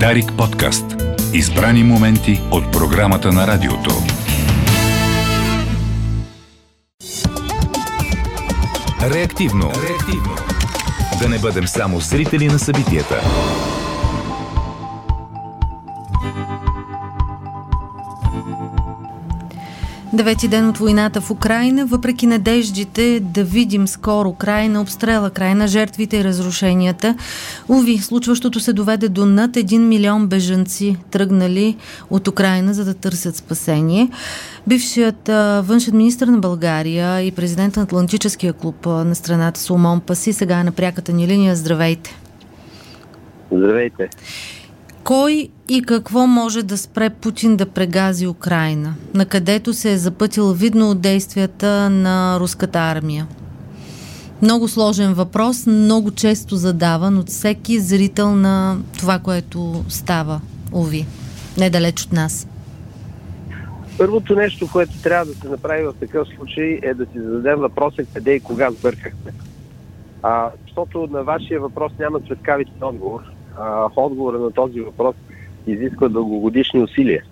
Дарик подкаст. Избрани моменти от програмата на радиото. Реактивно. Реактивно. Да не бъдем само зрители на събитията. Девети ден от войната в Украина, въпреки надеждите да видим скоро край на обстрела, край на жертвите и разрушенията. Уви, случващото се доведе до над 1 милион бежанци, тръгнали от Украина, за да търсят спасение. Бившият външен министр на България и президент на Атлантическия клуб на страната Соломон Паси сега е на пряката ни линия. Здравейте! Здравейте! Кой и какво може да спре Путин да прегази Украина, на където се е запътил видно от действията на руската армия? Много сложен въпрос, много често задаван от всеки зрител на това, което става, Ови, недалеч от нас. Първото нещо, което трябва да се направи в такъв случай е да си зададем въпроса къде и кога сбъркахме. А, защото на вашия въпрос няма светкавичен отговор а, отговора на този въпрос изисква дългогодишни усилия.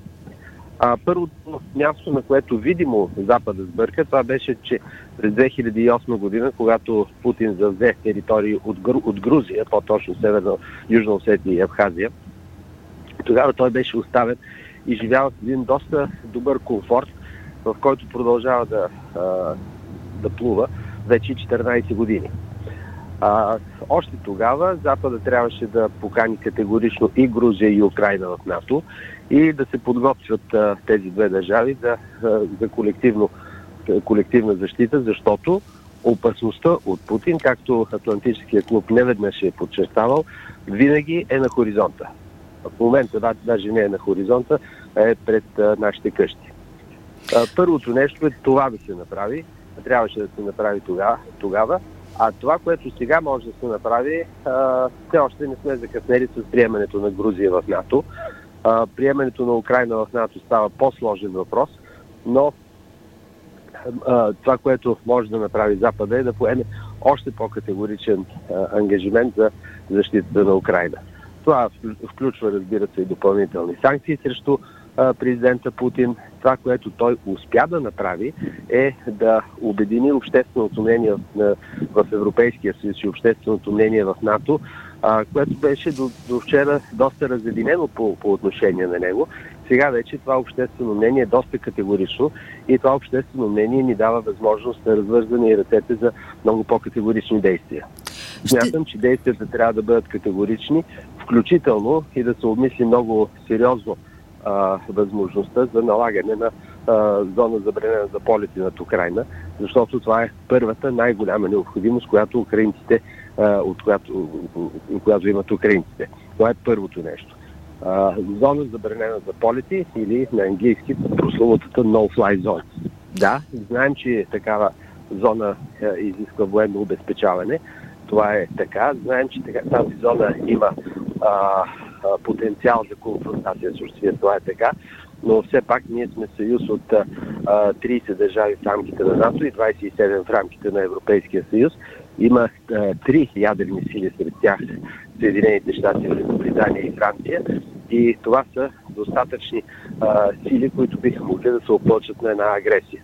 А, първото място, на което видимо Запада сбърка, това беше, че през 2008 година, когато Путин завзе територии от, Гру, от Грузия, по-точно Северна, Южна Осетия и Абхазия, тогава той беше оставен и живял с един доста добър комфорт, в който продължава да, да плува вече 14 години. А, още тогава Запада трябваше да покани категорично и Грузия и Украина в НАТО и да се подготвят а, тези две държави за, а, за колективно, колективна защита, защото опасността от Путин, както Атлантическия клуб неведнъж е подчертавал, винаги е на хоризонта. В момента да, даже не е на хоризонта, а е пред а, нашите къщи. А, първото нещо е това да се направи. Трябваше да се направи тогава, тогава а това, което сега може да се направи, все още не сме закъснели с приемането на Грузия в НАТО. А, приемането на Украина в НАТО става по-сложен въпрос, но а, това, което може да направи Запада е да поеме още по-категоричен а, ангажимент за защитата на Украина. Това включва, разбира се, и допълнителни санкции срещу президента Путин. Това, което той успя да направи е да обедини общественото мнение в, в Европейския съюз и общественото мнение в НАТО, а, което беше до, до вчера доста разединено по, по отношение на него. Сега вече това обществено мнение е доста категорично и това обществено мнение ни дава възможност да развързване и ръцете за много по-категорични действия. Смятам, че действията трябва да бъдат категорични, включително и да се обмисли много сериозно а, възможността за налагане на а, зона забранена за полети над Украина, защото това е първата най-голяма необходимост, която украинците, а, от която, която имат украинците. Това е първото нещо. А, зона забранена за полети или на английски прословутата no-fly zone. Да, знаем, че такава зона а, изисква военно обезпечаване. Това е така. Знаем, че тази зона има а, потенциал за конфронтация с Русия. Това е така. Но все пак ние сме съюз от а, 30 държави в рамките на НАТО и 27 в рамките на Европейския съюз. Има три ядрени сили сред тях Съединените щати, Великобритания и Франция. И това са достатъчни а, сили, които биха могли да се оплочат на една агресия.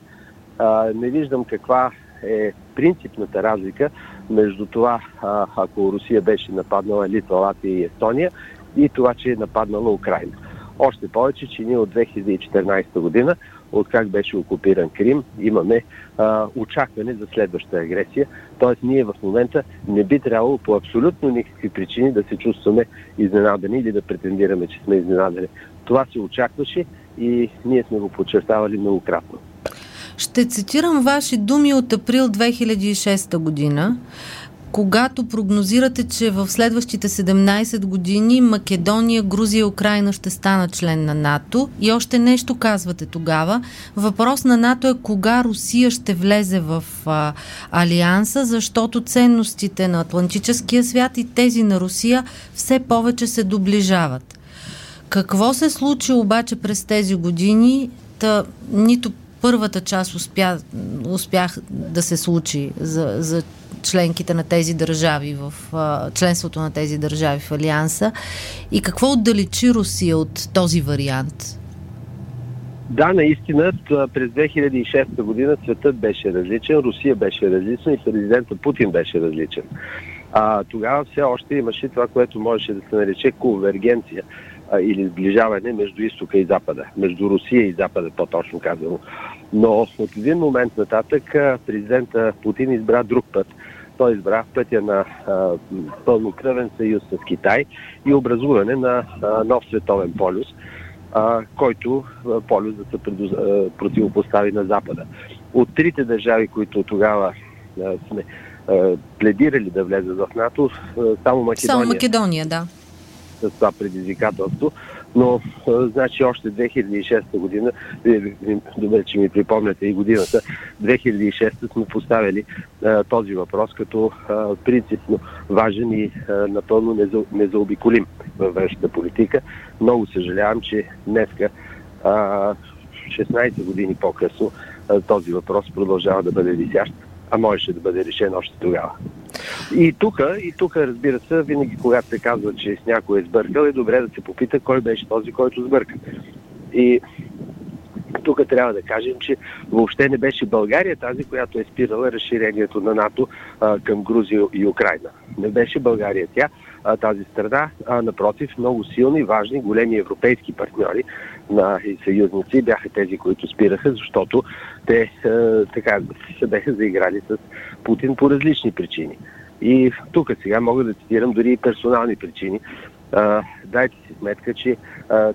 А, не виждам каква е принципната разлика между това, а, ако Русия беше нападнала Литва, Латвия и Естония и това, че е нападнала Украина. Още повече, че ние от 2014 година, от как беше окупиран Крим, имаме а, очакване за следваща агресия. Тоест ние в момента не би трябвало по абсолютно никакви причини да се чувстваме изненадани или да претендираме, че сме изненадани. Това се очакваше и ние сме го подчертавали многократно. Ще цитирам ваши думи от април 2006 година когато прогнозирате, че в следващите 17 години Македония, Грузия и Украина ще станат член на НАТО и още нещо казвате тогава. Въпрос на НАТО е кога Русия ще влезе в а, Алианса, защото ценностите на Атлантическия свят и тези на Русия все повече се доближават. Какво се случи обаче през тези години? Та, нито първата част успя, успях да се случи за, за членките на тези държави в а, членството на тези държави в Алианса и какво отдалечи Русия от този вариант? Да, наистина, през 2006 година светът беше различен, Русия беше различна и президента Путин беше различен. А, тогава все още имаше това, което можеше да се нарече конвергенция или сближаване между изтока и запада, между Русия и запада, по-точно казано. Но от един момент нататък президента Путин избра друг път. Той избра пътя на а, пълнокръвен съюз с Китай и образуване на а, нов световен полюс, а, който а, полюс да се предоз... а, противопостави на Запада. От трите държави, които тогава а, сме а, пледирали да влезат в НАТО, а, само Македония. Само Македония, да с това предизвикателство. Но, значи, още 2006 година, добре, че ми припомняте и годината, 2006 сме поставили а, този въпрос като а, принципно важен и а, напълно неза, незаобиколим във външната политика. Много съжалявам, че днеска, а, 16 години по-късно, този въпрос продължава да бъде висящ, а можеше да бъде решен още тогава. И тук, и тук, разбира се, винаги когато се казва, че с някой е сбъркал, е добре да се попита кой беше този, който сбърка. И тук трябва да кажем, че въобще не беше България тази, която е спирала разширението на НАТО а, към Грузия и Украина. Не беше България тя, а, тази страна, а напротив, много силни, важни, големи европейски партньори на съюзници бяха тези, които спираха, защото те а, така се бяха заиграли с Путин по различни причини. И тук сега мога да цитирам дори и персонални причини. А, дайте си сметка, че а,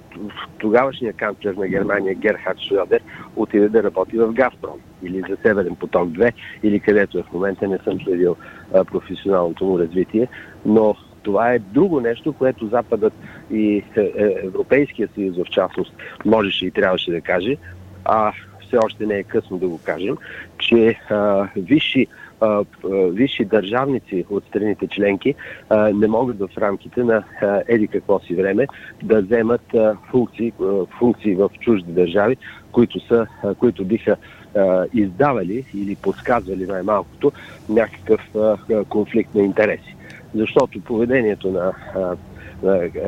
тогавашният канцлер на Германия Герхард Шрёдер отиде да работи в Газпром или за Северен поток 2 или където е в момента не съм следил а, професионалното му развитие, но това е друго нещо, което Западът и е, е, Европейския съюз в частност можеше и трябваше да каже, а все още не е късно да го кажем, че а, висши висши държавници от страните членки не могат в рамките на еди какво си време да вземат функции, функции в чужди държави, които, са, които биха издавали или подсказвали най-малкото някакъв конфликт на интереси. Защото поведението на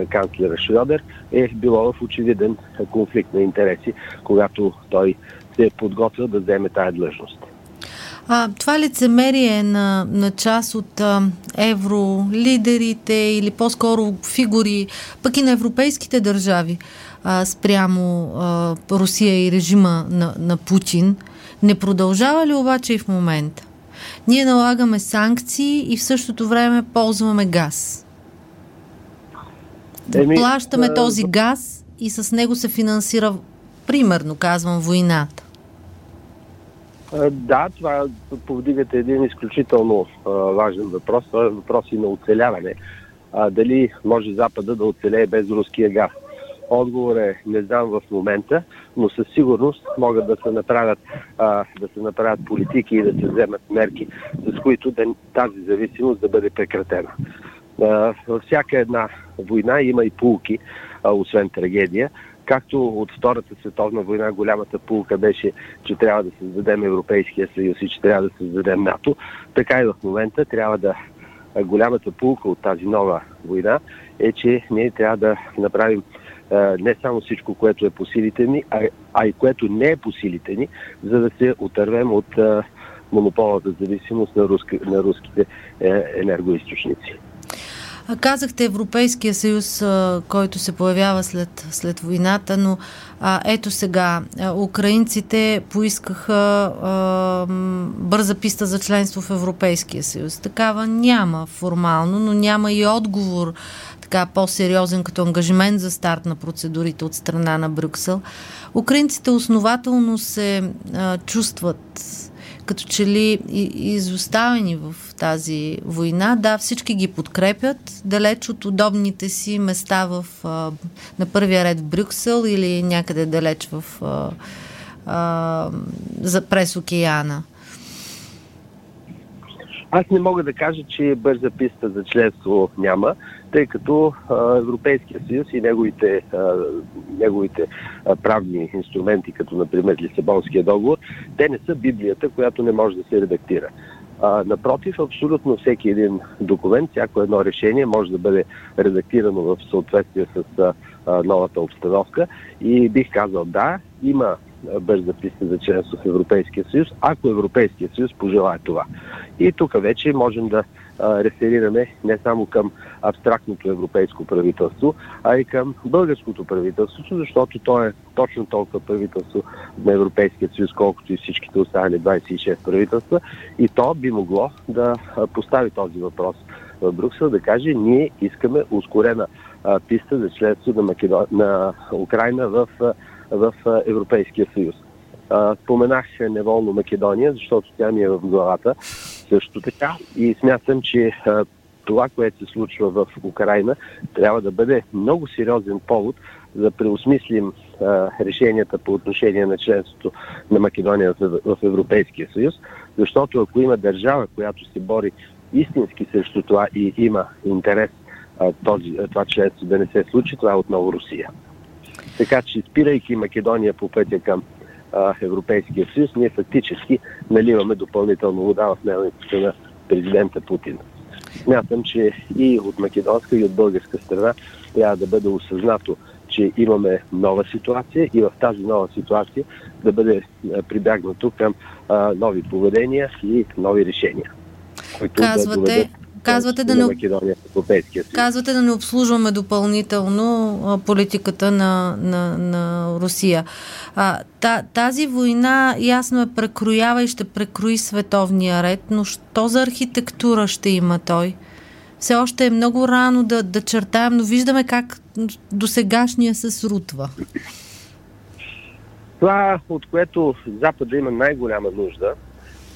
канцлера Шрёдер е било в очевиден конфликт на интереси, когато той се е подготвил да вземе тая длъжност. А, това лицемерие на, на част от а, евролидерите или по-скоро фигури, пък и на европейските държави а, спрямо а, Русия и режима на, на Путин, не продължава ли обаче и в момента? Ние налагаме санкции и в същото време ползваме газ. Еми, Плащаме а... този газ и с него се финансира, примерно казвам, войната. Да, това повдигате един изключително а, важен въпрос. Това е въпрос и на оцеляване. Дали може Запада да оцелее без руския газ? Отговор е не знам в момента, но със сигурност могат да се направят, а, да се направят политики и да се вземат мерки, с които да, тази зависимост да бъде прекратена. А, във всяка една война има и полуки, а, освен трагедия. Както от Втората световна война голямата пулка беше, че трябва да създадем Европейския съюз и че трябва да създадем НАТО, така и в момента трябва да голямата пулка от тази нова война е, че ние трябва да направим не само всичко, което е по силите ни, а, а и което не е по силите ни, за да се отървем от монополната зависимост на, руски, на руските е, енергоисточници. Казахте Европейския съюз, който се появява след, след войната, но а, ето сега, украинците поискаха а, бърза писта за членство в Европейския съюз. Такава няма формално, но няма и отговор така по-сериозен като ангажимент за старт на процедурите от страна на Брюксел. Украинците основателно се а, чувстват като че ли изоставени в тази война. Да, всички ги подкрепят, далеч от удобните си места в, на първия ред в Брюксел или някъде далеч в, а, а, за през океана. Аз не мога да кажа, че бърза писта за членство няма тъй като Европейския съюз и неговите, неговите правни инструменти, като например Лисабонския договор, те не са Библията, която не може да се редактира. А, напротив, абсолютно всеки един документ, всяко едно решение може да бъде редактирано в съответствие с а, новата обстановка и бих казал да, има бърза писта за членство в Европейския съюз, ако Европейския съюз пожелая това. И тук вече можем да реферираме не само към абстрактното европейско правителство, а и към българското правителство, защото то е точно толкова правителство на Европейския съюз, колкото и всичките останали 26 правителства. И то би могло да постави този въпрос в Брюксел, да каже, ние искаме ускорена а, писта за членство на, Македон... на Украина в, в Европейския съюз. Споменах неволно Македония, защото тя ми е в главата също така и смятам, че това, което се случва в Украина, трябва да бъде много сериозен повод да преосмислим решенията по отношение на членството на Македония в, Европейския съюз, защото ако има държава, която се бори истински срещу това и има интерес този, това членство да не се случи, това е отново Русия. Така че, спирайки Македония по пътя към а, Европейския съюз, ние фактически наливаме допълнително вода в мелницата на президента Путин. Смятам, че и от македонска, и от българска страна трябва да бъде осъзнато, че имаме нова ситуация и в тази нова ситуация да бъде прибягнато към а, нови поведения и нови решения. Които Казвате, да Казвате да, не, казвате да не обслужваме допълнително политиката на, на, на Русия. А, та, тази война ясно е прекроява и ще прекрои световния ред, но що за архитектура ще има той? Все още е много рано да, да чертаем, но виждаме как до сегашния се срутва. Това, от което Запада има най-голяма нужда,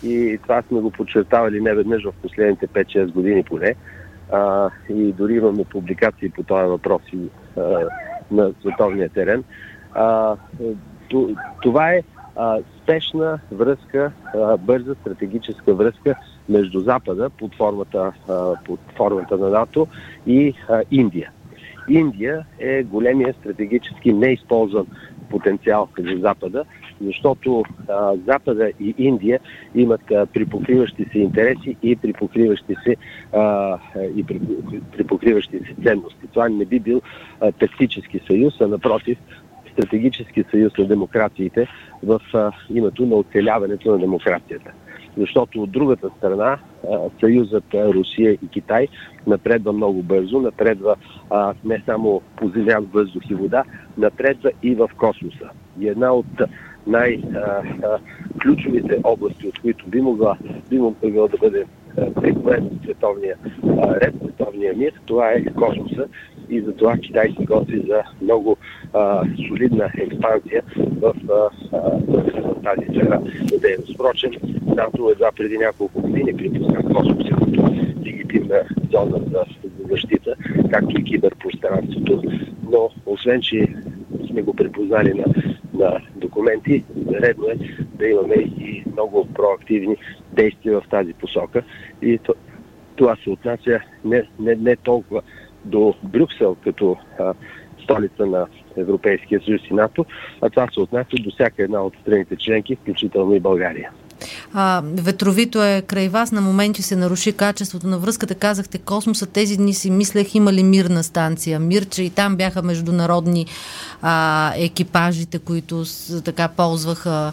и това сме го подчертавали не веднъж в последните 5-6 години поне. А, и дори имаме публикации по този въпрос и, а, на световния терен. А, това е а, спешна връзка, а, бърза стратегическа връзка между Запада под формата, а, под формата на НАТО и а, Индия. Индия е големия стратегически неизползван потенциал за Запада, защото а, Запада и Индия имат а, припокриващи се интереси и припокриващи се, а, и припокриващи се ценности. Това не би бил а, тактически съюз, а напротив стратегически съюз на демокрациите в а, името на оцеляването на демокрацията защото от другата страна съюзът Русия и Китай напредва много бързо, напредва не само по земя, въздух и вода, напредва и в космоса. И една от най-ключовите области, от които би могла, би могла да бъде прекорен световния ред, световния мир, това е космоса и за това Китай се готви за много а, солидна експансия в, а, в, тази сфера на дейност. Впрочем, НАТО едва преди няколко години припусна космоса като легитимна зона за, за защита, както и киберпространството. Но, освен, че сме го припознали на, на документи, редно е да имаме и много проактивни действия в тази посока. И това се отнася не, не, не толкова до Брюксел като а, столица на Европейския съюз и НАТО, а това се отнася до всяка една от страните членки, включително и България. А, ветровито е край вас, на моменти се наруши качеството на връзката. Казахте космоса, тези дни си мислех има ли мирна станция. Мирче и там бяха международни а, екипажите, които с, така ползваха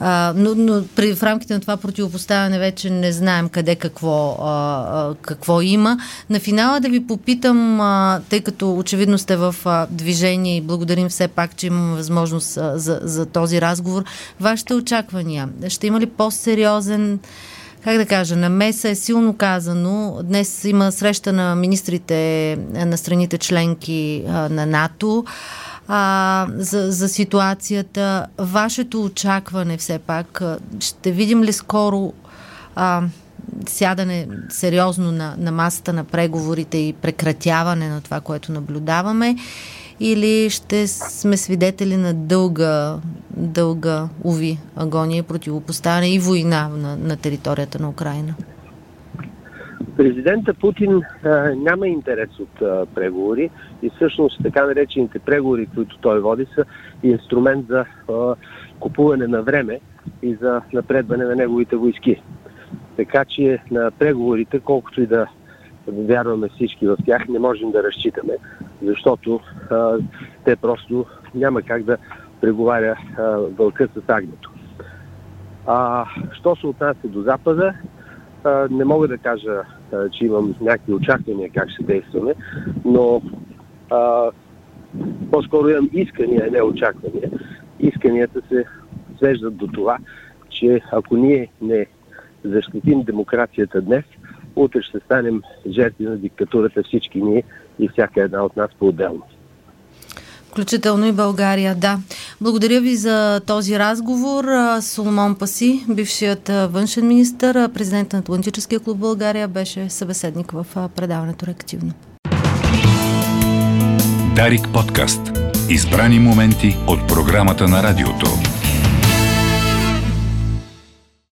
а, но, но при, в рамките на това противопоставяне вече не знаем къде какво, а, какво има. На финала да ви попитам, а, тъй като очевидно сте в а, движение и благодарим все пак, че имаме възможност а, за, за този разговор, вашите очаквания. Ще има ли по-сериозен как да кажа, намеса е силно казано. Днес има среща на министрите на страните членки на НАТО а, за, за ситуацията. Вашето очакване все пак, ще видим ли скоро а, сядане сериозно на, на масата на преговорите и прекратяване на това, което наблюдаваме или ще сме свидетели на дълга, дълга, уви, агония, противопоставяне и война на, на територията на Украина? Президента Путин а, няма интерес от а, преговори и всъщност така наречените преговори, които той води, са инструмент за а, купуване на време и за напредване на неговите войски. Така че на преговорите, колкото и да вярваме всички в тях, не можем да разчитаме, защото а, те просто няма как да преговаря а, вълка с агнето. А, що се отнася до Запада, не мога да кажа, че имам някакви очаквания как ще действаме, но а, по-скоро имам искания, не очаквания. Исканията се свеждат до това, че ако ние не защитим демокрацията днес, утре ще станем жертви на диктатурата всички ние и всяка една от нас по-отделно. Включително и България, да. Благодаря ви за този разговор. Соломон Паси, бившият външен министр, президент на Атлантическия клуб България, беше събеседник в предаването Реактивно. Дарик подкаст. Избрани моменти от програмата на радиото.